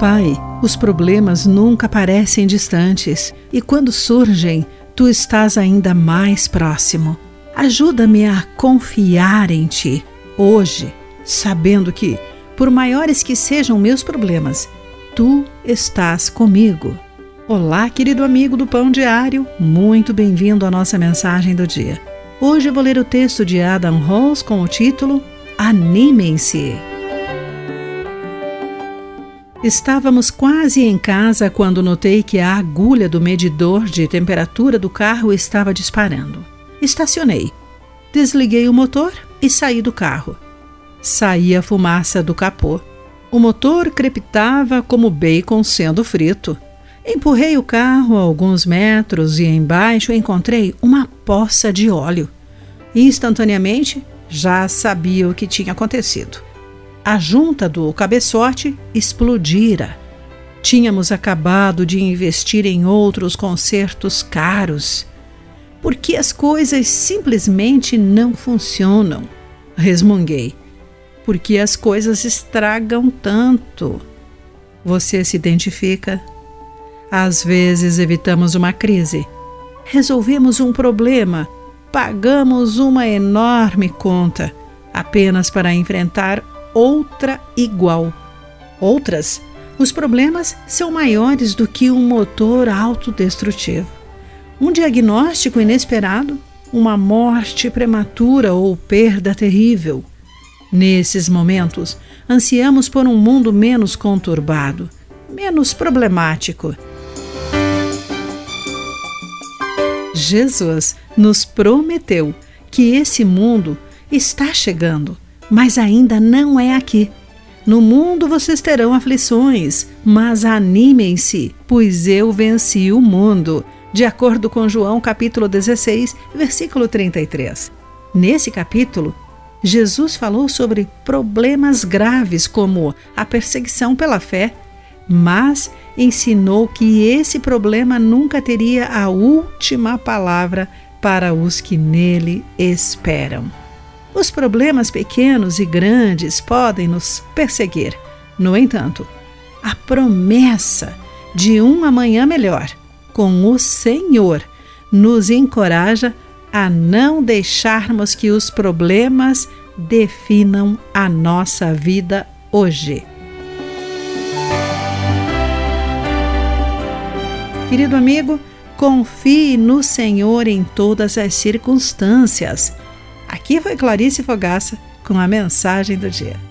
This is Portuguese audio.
Pai, os problemas nunca parecem distantes e quando surgem, tu estás ainda mais próximo. Ajuda-me a confiar em ti hoje, sabendo que, por maiores que sejam meus problemas, tu estás comigo. Olá, querido amigo do Pão Diário, muito bem-vindo à nossa mensagem do dia. Hoje vou ler o texto de Adam Rose com o título Animem-se. Estávamos quase em casa quando notei que a agulha do medidor de temperatura do carro estava disparando. Estacionei, desliguei o motor e saí do carro. Saía fumaça do capô. O motor crepitava como bacon sendo frito. Empurrei o carro a alguns metros e embaixo encontrei uma poça de óleo. Instantaneamente já sabia o que tinha acontecido a junta do cabeçote explodira. Tínhamos acabado de investir em outros concertos caros. Por que as coisas simplesmente não funcionam? Resmunguei. Por que as coisas estragam tanto? Você se identifica? Às vezes evitamos uma crise, resolvemos um problema, pagamos uma enorme conta apenas para enfrentar outra igual. Outras, os problemas são maiores do que um motor autodestrutivo. Um diagnóstico inesperado, uma morte prematura ou perda terrível. Nesses momentos, ansiamos por um mundo menos conturbado, menos problemático. Jesus nos prometeu que esse mundo está chegando mas ainda não é aqui. No mundo vocês terão aflições, mas animem-se, pois eu venci o mundo. De acordo com João capítulo 16, versículo 33. Nesse capítulo, Jesus falou sobre problemas graves como a perseguição pela fé, mas ensinou que esse problema nunca teria a última palavra para os que nele esperam. Os problemas pequenos e grandes podem nos perseguir. No entanto, a promessa de um amanhã melhor com o Senhor nos encoraja a não deixarmos que os problemas definam a nossa vida hoje. Querido amigo, confie no Senhor em todas as circunstâncias Aqui foi Clarice Fogaça com a mensagem do dia.